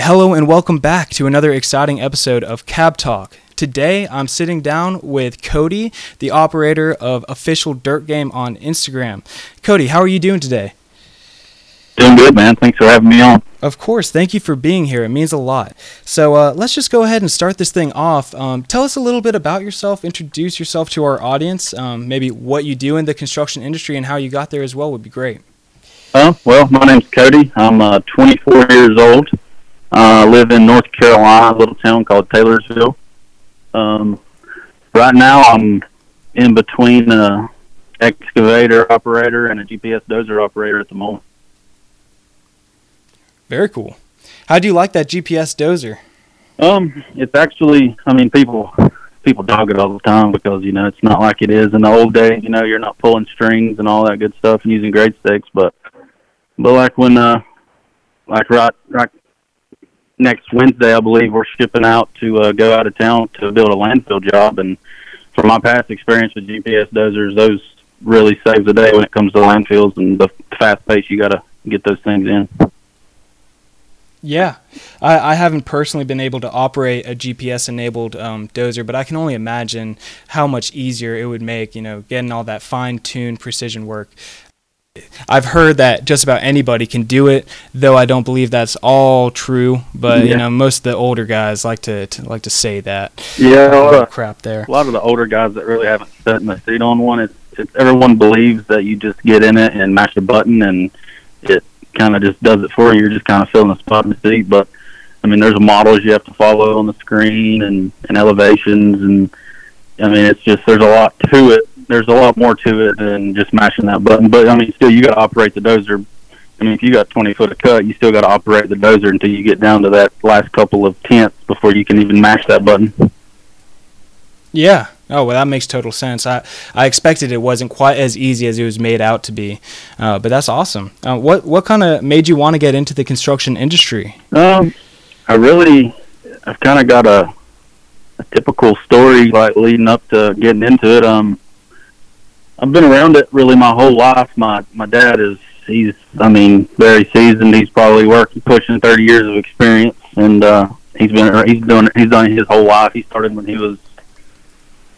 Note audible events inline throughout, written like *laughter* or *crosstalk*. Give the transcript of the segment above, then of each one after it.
hello and welcome back to another exciting episode of Cab Talk. Today I'm sitting down with Cody, the operator of Official Dirt Gang on Instagram. Cody, how are you doing today? Doing good, man. Thanks for having me on. Of course. Thank you for being here. It means a lot. So uh, let's just go ahead and start this thing off. Um, tell us a little bit about yourself. Introduce yourself to our audience. Um, maybe what you do in the construction industry and how you got there as well would be great. Uh, well, my name's Cody. I'm uh, 24 years old. Uh, I live in North Carolina, a little town called Taylorsville. Um, right now, I'm in between a excavator operator and a GPS dozer operator at the moment. Very cool. How do you like that GPS dozer? Um, it's actually, I mean, people people dog it all the time because you know it's not like it is in the old days. You know, you're not pulling strings and all that good stuff and using grade sticks, but but like when uh like right right next Wednesday, I believe we're shipping out to uh, go out of town to build a landfill job, and from my past experience with GPS dozers, those really save the day when it comes to landfills and the fast pace you got to get those things in. Yeah, I, I haven't personally been able to operate a GPS enabled um, dozer, but I can only imagine how much easier it would make, you know, getting all that fine tuned precision work. I've heard that just about anybody can do it, though I don't believe that's all true. But yeah. you know, most of the older guys like to, to like to say that. Yeah, a lot of crap there. A lot of the older guys that really haven't set in the seat on one, it's, it's everyone believes that you just get in it and mash a button and it kind of just does it for you. You're just kind of filling the spot in the seat. But I mean, there's models you have to follow on the screen and, and elevations, and I mean, it's just there's a lot to it there's a lot more to it than just mashing that button. But I mean, still, you got to operate the dozer. I mean, if you got 20 foot of cut, you still got to operate the dozer until you get down to that last couple of tenths before you can even mash that button. Yeah. Oh well, that makes total sense. I I expected it wasn't quite as easy as it was made out to be, uh, but that's awesome. Uh, what what kind of made you want to get into the construction industry? Um, I really, I've kind of got a, a typical story like leading up to getting into it. Um, I've been around it really my whole life. My my dad is he's I mean very seasoned. He's probably working pushing thirty years of experience, and uh, he's been he's doing he's done it his whole life. He started when he was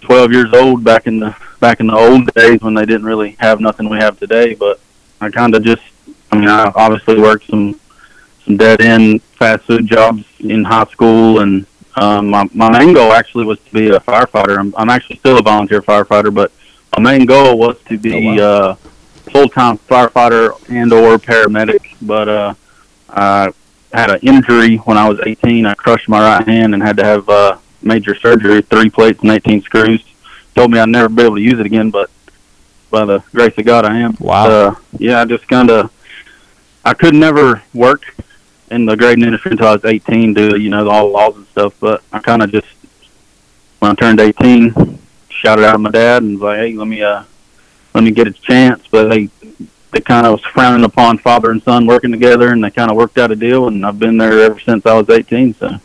twelve years old back in the back in the old days when they didn't really have nothing we have today. But I kind of just I mean I obviously worked some some dead end fast food jobs in high school and. Um, my my main goal actually was to be a firefighter. I'm, I'm actually still a volunteer firefighter, but my main goal was to be oh, wow. uh, full-time firefighter and or paramedic, but uh, I had an injury when I was 18. I crushed my right hand and had to have uh, major surgery, three plates and 18 screws. Told me I'd never be able to use it again, but by the grace of God, I am. Wow. Uh, yeah, I just kind of, I could never work in the grading industry until I was 18, do you know all the laws and stuff. But I kind of just, when I turned 18, shouted out to my dad and was like, "Hey, let me uh, let me get a chance." But they they kind of was frowning upon father and son working together, and they kind of worked out a deal. And I've been there ever since I was 18. So.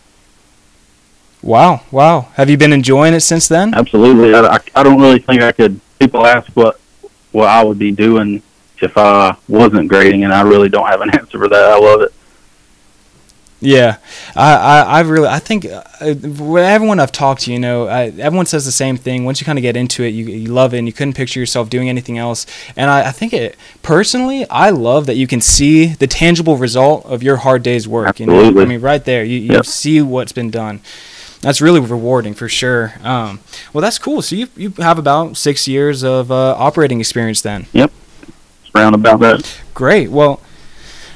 Wow, wow. Have you been enjoying it since then? Absolutely. I, I, I don't really think I could. People ask what what I would be doing if I wasn't grading, and I really don't have an *laughs* answer for that. I love it. Yeah, I, I, I really, I think uh, everyone I've talked to, you know, I, everyone says the same thing. Once you kind of get into it, you, you love it, and you couldn't picture yourself doing anything else. And I, I think it personally, I love that you can see the tangible result of your hard day's work. Absolutely. You know, I mean, right there, you, you yep. see what's been done. That's really rewarding for sure. Um, well, that's cool. So you you have about six years of uh, operating experience then. Yep, it's around about that. Great. Well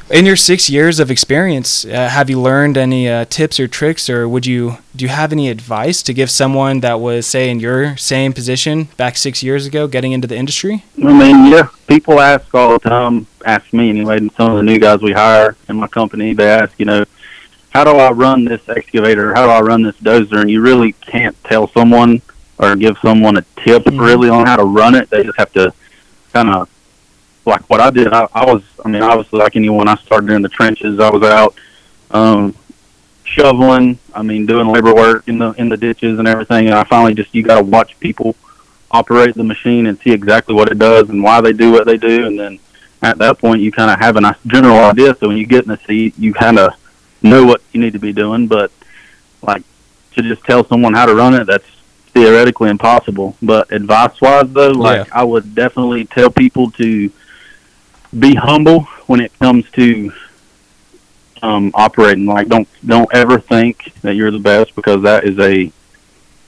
in your six years of experience, uh, have you learned any uh, tips or tricks, or would you do you have any advice to give someone that was, say, in your same position back six years ago, getting into the industry? I mean, yeah, people ask all the time, ask me anyway, and some of the new guys we hire in my company, they ask, you know, how do I run this excavator? How do I run this dozer? And you really can't tell someone or give someone a tip mm-hmm. really on how to run it. They just have to kind of like what I did, I, I was, I mean, obviously, like anyone, I started in the trenches. I was out um, shoveling. I mean, doing labor work in the in the ditches and everything. And I finally just you got to watch people operate the machine and see exactly what it does and why they do what they do. And then at that point, you kind of have a general idea. So when you get in the seat, you kind of know what you need to be doing, but like to just tell someone how to run it, that's theoretically impossible. But advice wise though, like Yeah. I would definitely tell people to be humble when it comes to um, operating. Like don't don't ever think that you're the best because that is a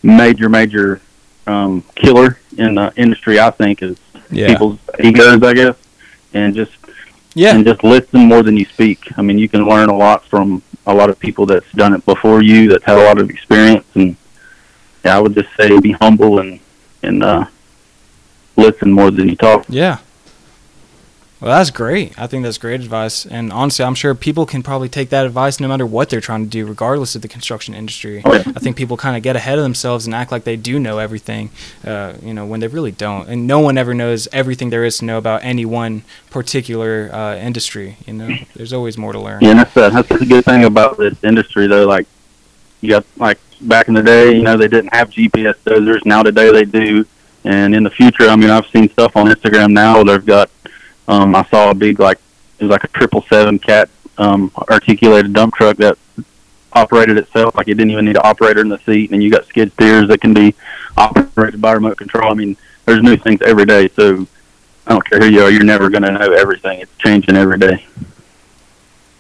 major major um, killer in the industry. I think is Yeah. people's egos, I guess, and just Yeah. and just listen more than you speak. I mean, you can learn a lot from a lot of people that's done it before you, that's had a lot of experience, and yeah, I would just say be humble and and uh, listen more than you talk. Yeah. Well, that's great. I think that's great advice. And honestly, I'm sure people can probably take that advice no matter what they're trying to do, regardless of the construction industry. Oh, yeah. I think people kind of get ahead of themselves and act like they do know everything, uh, you know, when they really don't. And no one ever knows everything there is to know about any one particular uh, industry. You know, there's always more to learn. Yeah, that's that's the good thing about this industry, though. Like you got like back in the day, you know, they didn't have GPS dozers. Now today they do, and in the future, I mean, I've seen stuff on Instagram now. They've got, um, I saw a big like it was like a triple seven cat um, articulated dump truck that operated itself. Like it didn't even need an operator in the seat, and you got skid steers that can be operated by remote control. I mean, there's new things every day, so. I don't care who you are, you're never going to know everything. It's changing every day.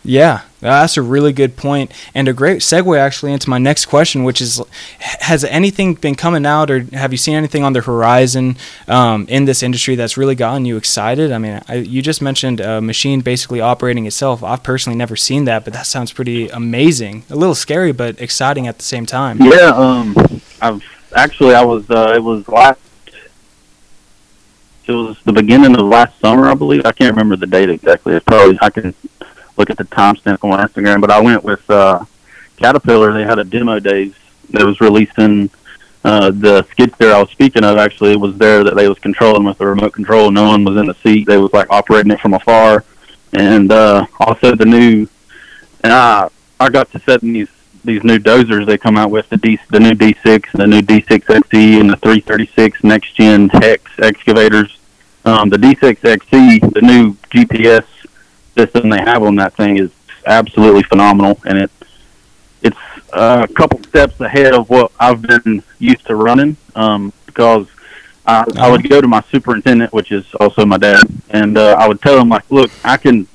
Yeah, that's a really good point and a great segue actually into my next question, which is: Has anything been coming out, or have you seen anything on the horizon um, in this industry that's really gotten you excited? I mean, I, you just mentioned a machine basically operating itself. I've personally never seen that, but that sounds pretty amazing. A little scary, but exciting at the same time. Yeah, um, I've actually I was uh, it was last it was the beginning of last summer, I believe. I can't remember the date exactly. It's probably I can look at the timestamp on Instagram, but I went with uh, Caterpillar. They had a demo days that was releasing uh, the skid steer I was speaking of. Actually, was there that they was controlling with the remote control. No one was in the seat. They was like operating it from afar, and uh, also the new. And I I got to set in these these new dozers they come out with the D the new D6 and the new D6 XE and the 336 next gen Hex excavators. Um, the D6 XE, the new GPS system they have on that thing is absolutely phenomenal, and it it's a couple steps ahead of what I've been used to running. Um, because I, I would go to my superintendent, which is also my dad, and uh, I would tell him like, look, I can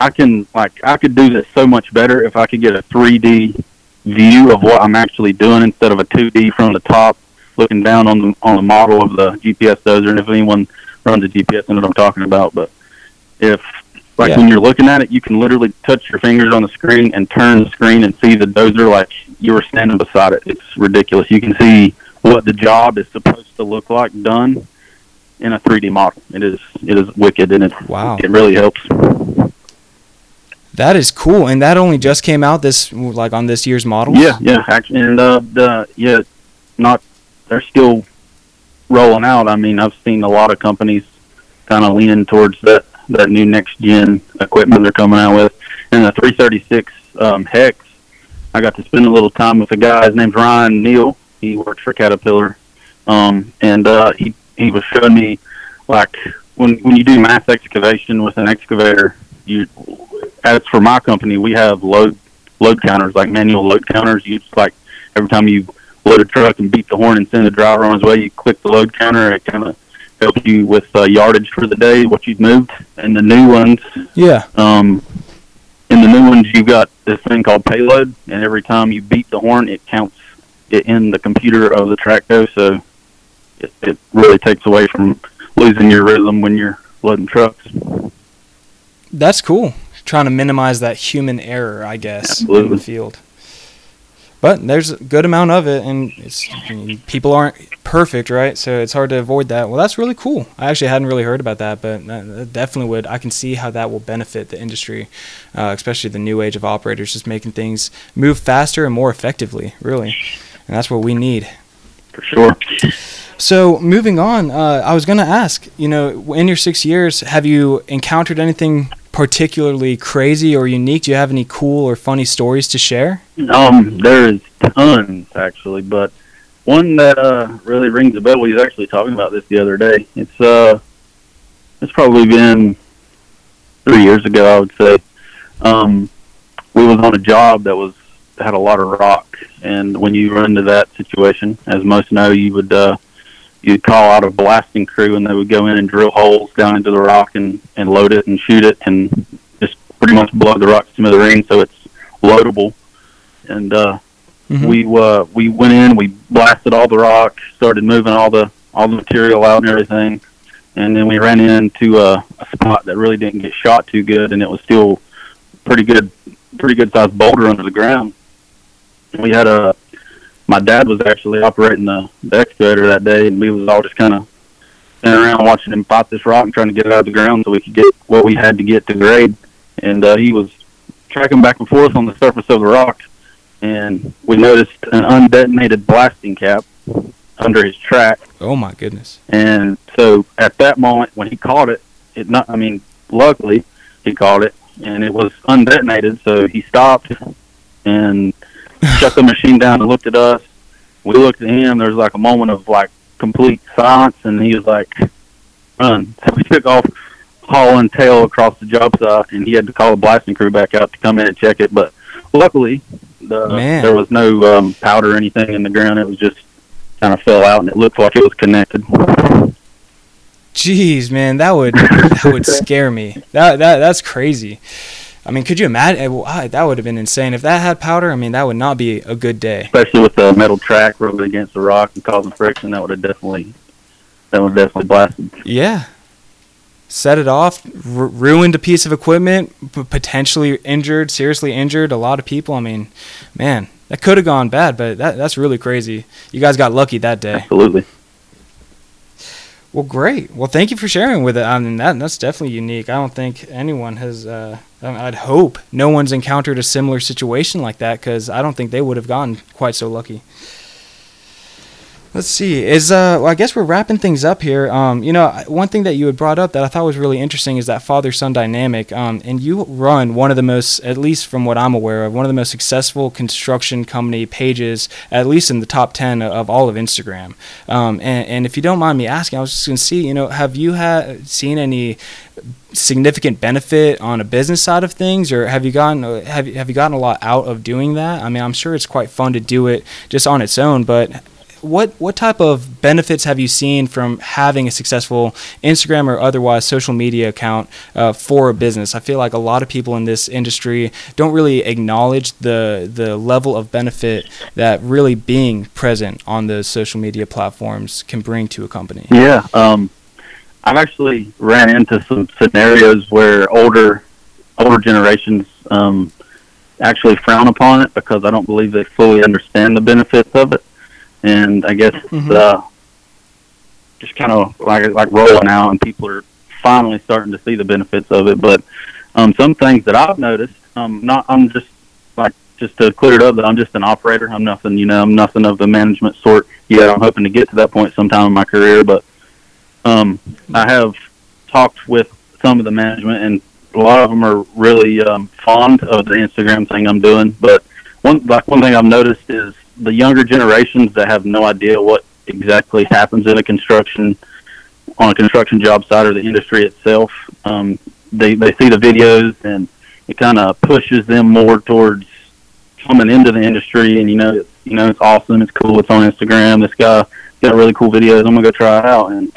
I can like I could do this so much better if I could get a 3D view of what I'm actually doing instead of a 2D from the top looking down on the on the model of the GPS dozer. And if anyone runs a GPS, I know what I'm talking about. But if like Yeah. when you're looking at it, you can literally touch your fingers on the screen and turn the screen and see the dozer like you were standing beside it. It's ridiculous. You can see what the job is supposed to look like done in a 3D model. It is it is wicked and it Wow. it really helps. That is cool, and that only just came out this like on this year's model. Yeah, yeah, actually, and uh, the yeah, not they're still rolling out. I mean, I've seen a lot of companies kind of leaning towards that that new next gen equipment they're coming out with, and the 336 um, hex. I got to spend a little time with a guy. His name's Ryan Neal. He works for Caterpillar, um, and uh, he he was showing me like when when you do mass excavation with an excavator, you as for my company, we have load load counters, like manual load counters. You just like every time you load a truck and beat the horn and send the driver on his way, you click the load counter. It kind of helps you with uh, yardage for the day, what you've moved. And the new ones, Yeah. um, in the new ones, you've got this thing called payload, and every time you beat the horn, it counts it in the computer of the Tracto. So it, it really takes away from losing your rhythm when you're loading trucks. That's cool. Trying to minimize that human error, I guess, in the field. But there's a good amount of it, and it's I mean, people aren't perfect, right? So it's hard to avoid that. Well, that's really cool. I actually hadn't really heard about that, but that definitely would. I can see how that will benefit the industry, uh, especially the new age of operators, just making things move faster and more effectively, really. And that's what we need. For sure. So moving on, uh, I was going to ask, you know, in your six years, have you encountered anything particularly crazy or unique? Do you have any cool or funny stories to share? Um, there's tons actually, but one that uh really rings a bell. We was actually talking about this the other day. It's uh, it's probably been three years ago, I would say. Um, we was on a job that was had a lot of rock, and when you run into that situation, as most know, you would uh, you'd call out a blasting crew, and they would go in and drill holes down into the rock and and load it and shoot it, and just pretty much blow the rock to smithereens, so it's loadable. And uh, mm-hmm. we uh, we went in, we blasted all the rock, started moving all the all the material out and everything, and then we ran into a, a spot that really didn't get shot too good, and it was still pretty good, pretty good sized boulder under the ground. We had a, my dad was actually operating the, the excavator that day, and we was all just kind of standing around watching him pop this rock and trying to get it out of the ground so we could get what we had to get to grade. And uh, he was tracking back and forth on the surface of the rock, and we noticed an undetonated blasting cap under his track. Oh my goodness! And so at that moment, when he caught it, it not. I mean, luckily he caught it, and it was undetonated. So he stopped and shut the machine down and looked at us. We looked at him. There was like a moment of like complete silence, and he was like, "Run!" *laughs* So we took off, hauling tail across the job site, and he had to call the blasting crew back out to come in and check it. But luckily, the, there was no um, powder or anything in the ground. It was just kind of fell out, and it looked like it was connected. Jeez, man, that would that would *laughs* scare me. That that that's crazy. I mean, could you imagine? That would have been insane if that had powder. I mean, that would not be a good day. Especially with the metal track rubbing against the rock and causing friction, that would have definitely that would have definitely blasted. Yeah, set it off, r- ruined a piece of equipment, p- potentially injured, seriously injured a lot of people. I mean, man, that could have gone bad, but that that's really crazy. You guys got lucky that day. Absolutely. Well, great. Well, thank you for sharing with it. I mean, that that's definitely unique. I don't think anyone has. Uh, I'd hope no one's encountered a similar situation like that because I don't think they would have gotten quite so lucky. Let's see. Is uh, well, I guess we're wrapping things up here. Um, you know, one thing that you had brought up that I thought was really interesting is that father-son dynamic. Um, and you run one of the most, at least from what I'm aware of, one of the most successful construction company pages, at least in the top ten of all of Instagram. Um, and, and if you don't mind me asking, I was just gonna see, you know, have you had seen any significant benefit on a business side of things or have you gotten have you, have you gotten a lot out of doing that i mean i'm sure it's quite fun to do it just on its own but what what type of benefits have you seen from having a successful Instagram or otherwise social media account uh, for a business? I feel like a lot of people in this industry don't really acknowledge the the level of benefit that really being present on the social media platforms can bring to a company. Yeah, um, I've actually ran into some scenarios where older older generations um, actually frown upon it because I don't believe they fully understand the benefits of it and I guess mm-hmm. uh, just kind of like like rolling out, and people are finally starting to see the benefits of it. But um, some things that I've noticed, um, not I'm just like just to clear it up that I'm just an operator. I'm nothing, you know, I'm nothing of the management sort yet. I'm hoping to get to that point sometime in my career, but um, I have talked with some of the management, and a lot of them are really um, fond of the Instagram thing I'm doing. But one like one thing I've noticed is the younger generations that have no idea what exactly happens in a construction on a construction job site or the industry itself. Um, they they see the videos and it kind of pushes them more towards coming into the industry. And you know, it's, you know, it's awesome, it's cool, it's on Instagram. This guy got really cool videos. I'm gonna go try it out. And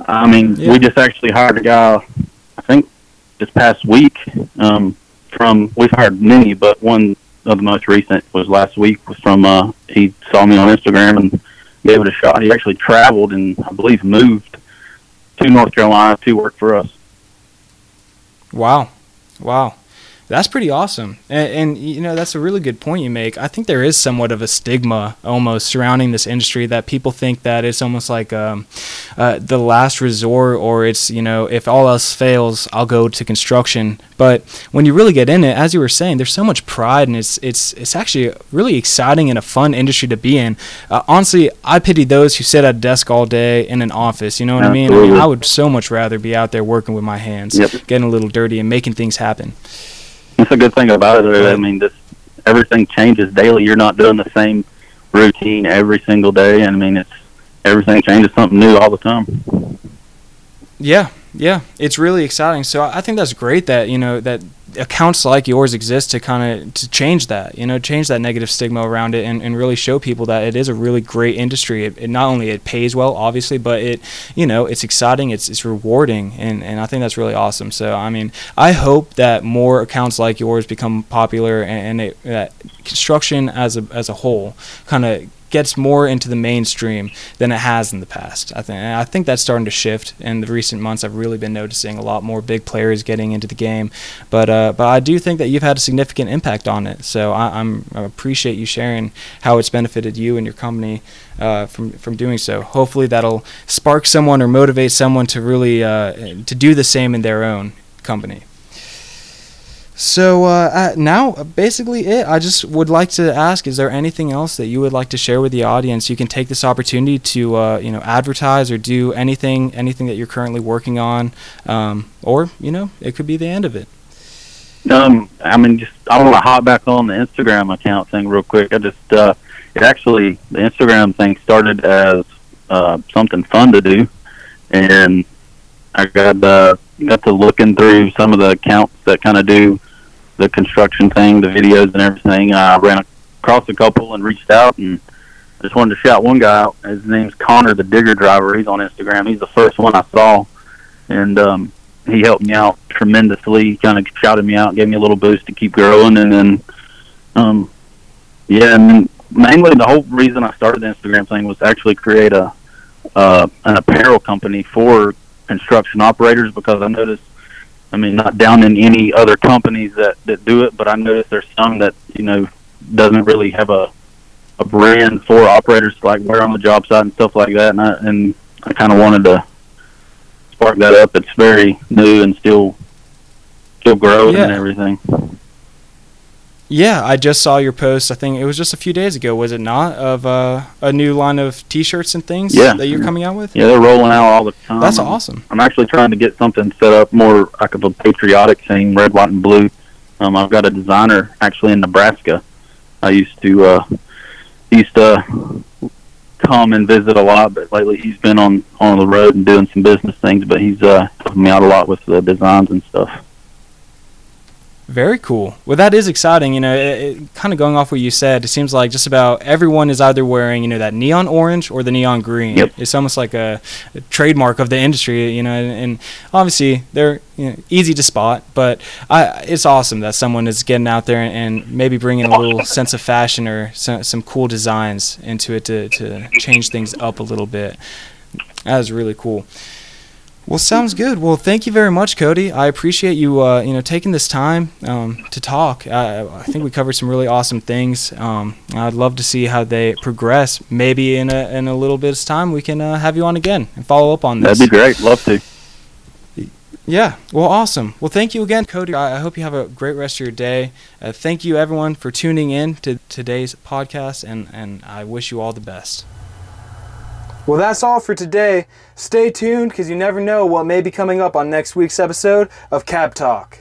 I mean, yeah. we just actually hired a guy. I think this past week. Um, from we've hired many, but one the most recent was last week was from uh, he saw me on Instagram and gave it a shot. He actually traveled and I believe moved to North Carolina to work for us. Wow, wow. That's pretty awesome, and, and, you know that's a really good point you make. I think there is somewhat of a stigma almost surrounding this industry that people think that it's almost like um, uh, the last resort, or it's you know if all else fails, I'll go to construction. But when you really get in it, as you were saying, there's so much pride, and it's it's it's actually really exciting and a fun industry to be in. Uh, honestly, I pity those who sit at a desk all day in an office. You know what Absolutely. I mean? I mean, I would so much rather be out there working with my hands, yep. getting a little dirty, and making things happen. That's a good thing about it. I mean, this everything changes daily. You're not doing the same routine every single day. And I mean, it's everything changes something new all the time. Yeah, yeah, it's really exciting. So I think that's great that you know that accounts like yours exist to kind of to change that, you know, change that negative stigma around it, and, and really show people that it is a really great industry. It, it not only it pays well, obviously, but it, you know, it's exciting, it's it's rewarding, and and I think that's really awesome. So I mean, I hope that more accounts like yours become popular, and, and it, that construction as a as a whole kind of gets more into the mainstream than it has in the past. I think I think that's starting to shift in the recent months. I've really been noticing a lot more big players getting into the game, but uh, but I do think that you've had a significant impact on it. So I, am I appreciate you sharing how it's benefited you and your company uh, from from doing so. Hopefully that'll spark someone or motivate someone to really uh, to do the same in their own company. So uh, uh, now, basically, it. I just would like to ask: Is there anything else that you would like to share with the audience? You can take this opportunity to, uh, you know, advertise or do anything, anything that you're currently working on, um, or you know, it could be the end of it. Um, I mean, just I want to hop back on the Instagram account thing real quick. I just, uh, it actually the Instagram thing started as uh, something fun to do, and I got uh, got to looking through some of the accounts that kind of do the construction thing, the videos and everything. I ran across a couple and reached out and just wanted to shout one guy out. His name's Connor, the digger driver. He's on Instagram. He's the first one I saw, and um, he helped me out tremendously. He kind of shouted me out, gave me a little boost to keep growing, and then, um, yeah, and mainly the whole reason I started the Instagram thing was to actually create a uh, an apparel company for construction operators because I noticed I mean, not down in any other companies that that do it, but I noticed there's some that you know doesn't really have a a brand for operators to like wear on the job site and stuff like that. And I and I kind of wanted to spark that up. It's very new and still still growing yeah. and everything. Yeah, I just saw your post. I think it was just a few days ago, was it not? Of uh, a new line of T-shirts and things yeah. that you're coming out with. Yeah, they're rolling out all the time. That's awesome. I'm actually trying to get something set up more like a patriotic thing, red, white, and blue. Um, I've got a designer actually in Nebraska. I used to uh, used to come and visit a lot, but lately he's been on on the road and doing some business things. But he's uh, helping me out a lot with the designs and stuff. Very cool. Well, that is exciting. You know, it, it, kind of going off what you said, it seems like just about everyone is either wearing, you know, that neon orange or the neon green. Yep. It's almost like a, a trademark of the industry, you know, and, and obviously they're you know, easy to spot, but I, it's awesome that someone is getting out there and, and maybe bringing a little sense of fashion or some, some cool designs into it to, to change things up a little bit. That is really cool. Well, sounds good. Well, thank you very much, Cody. I appreciate you, uh, you know, taking this time um, to talk. I, I, think we covered some really awesome things. Um, I'd love to see how they progress. Maybe in a in a little bit's time, we can uh, have you on again and follow up on this. That'd be great. Love to. Yeah. Well, awesome. Well, thank you again, Cody. I hope you have a great rest of your day. Uh, thank you, everyone, for tuning in to today's podcast, and and I wish you all the best. Well, that's all for today. Stay tuned because you never know what may be coming up on next week's episode of Cab Talk.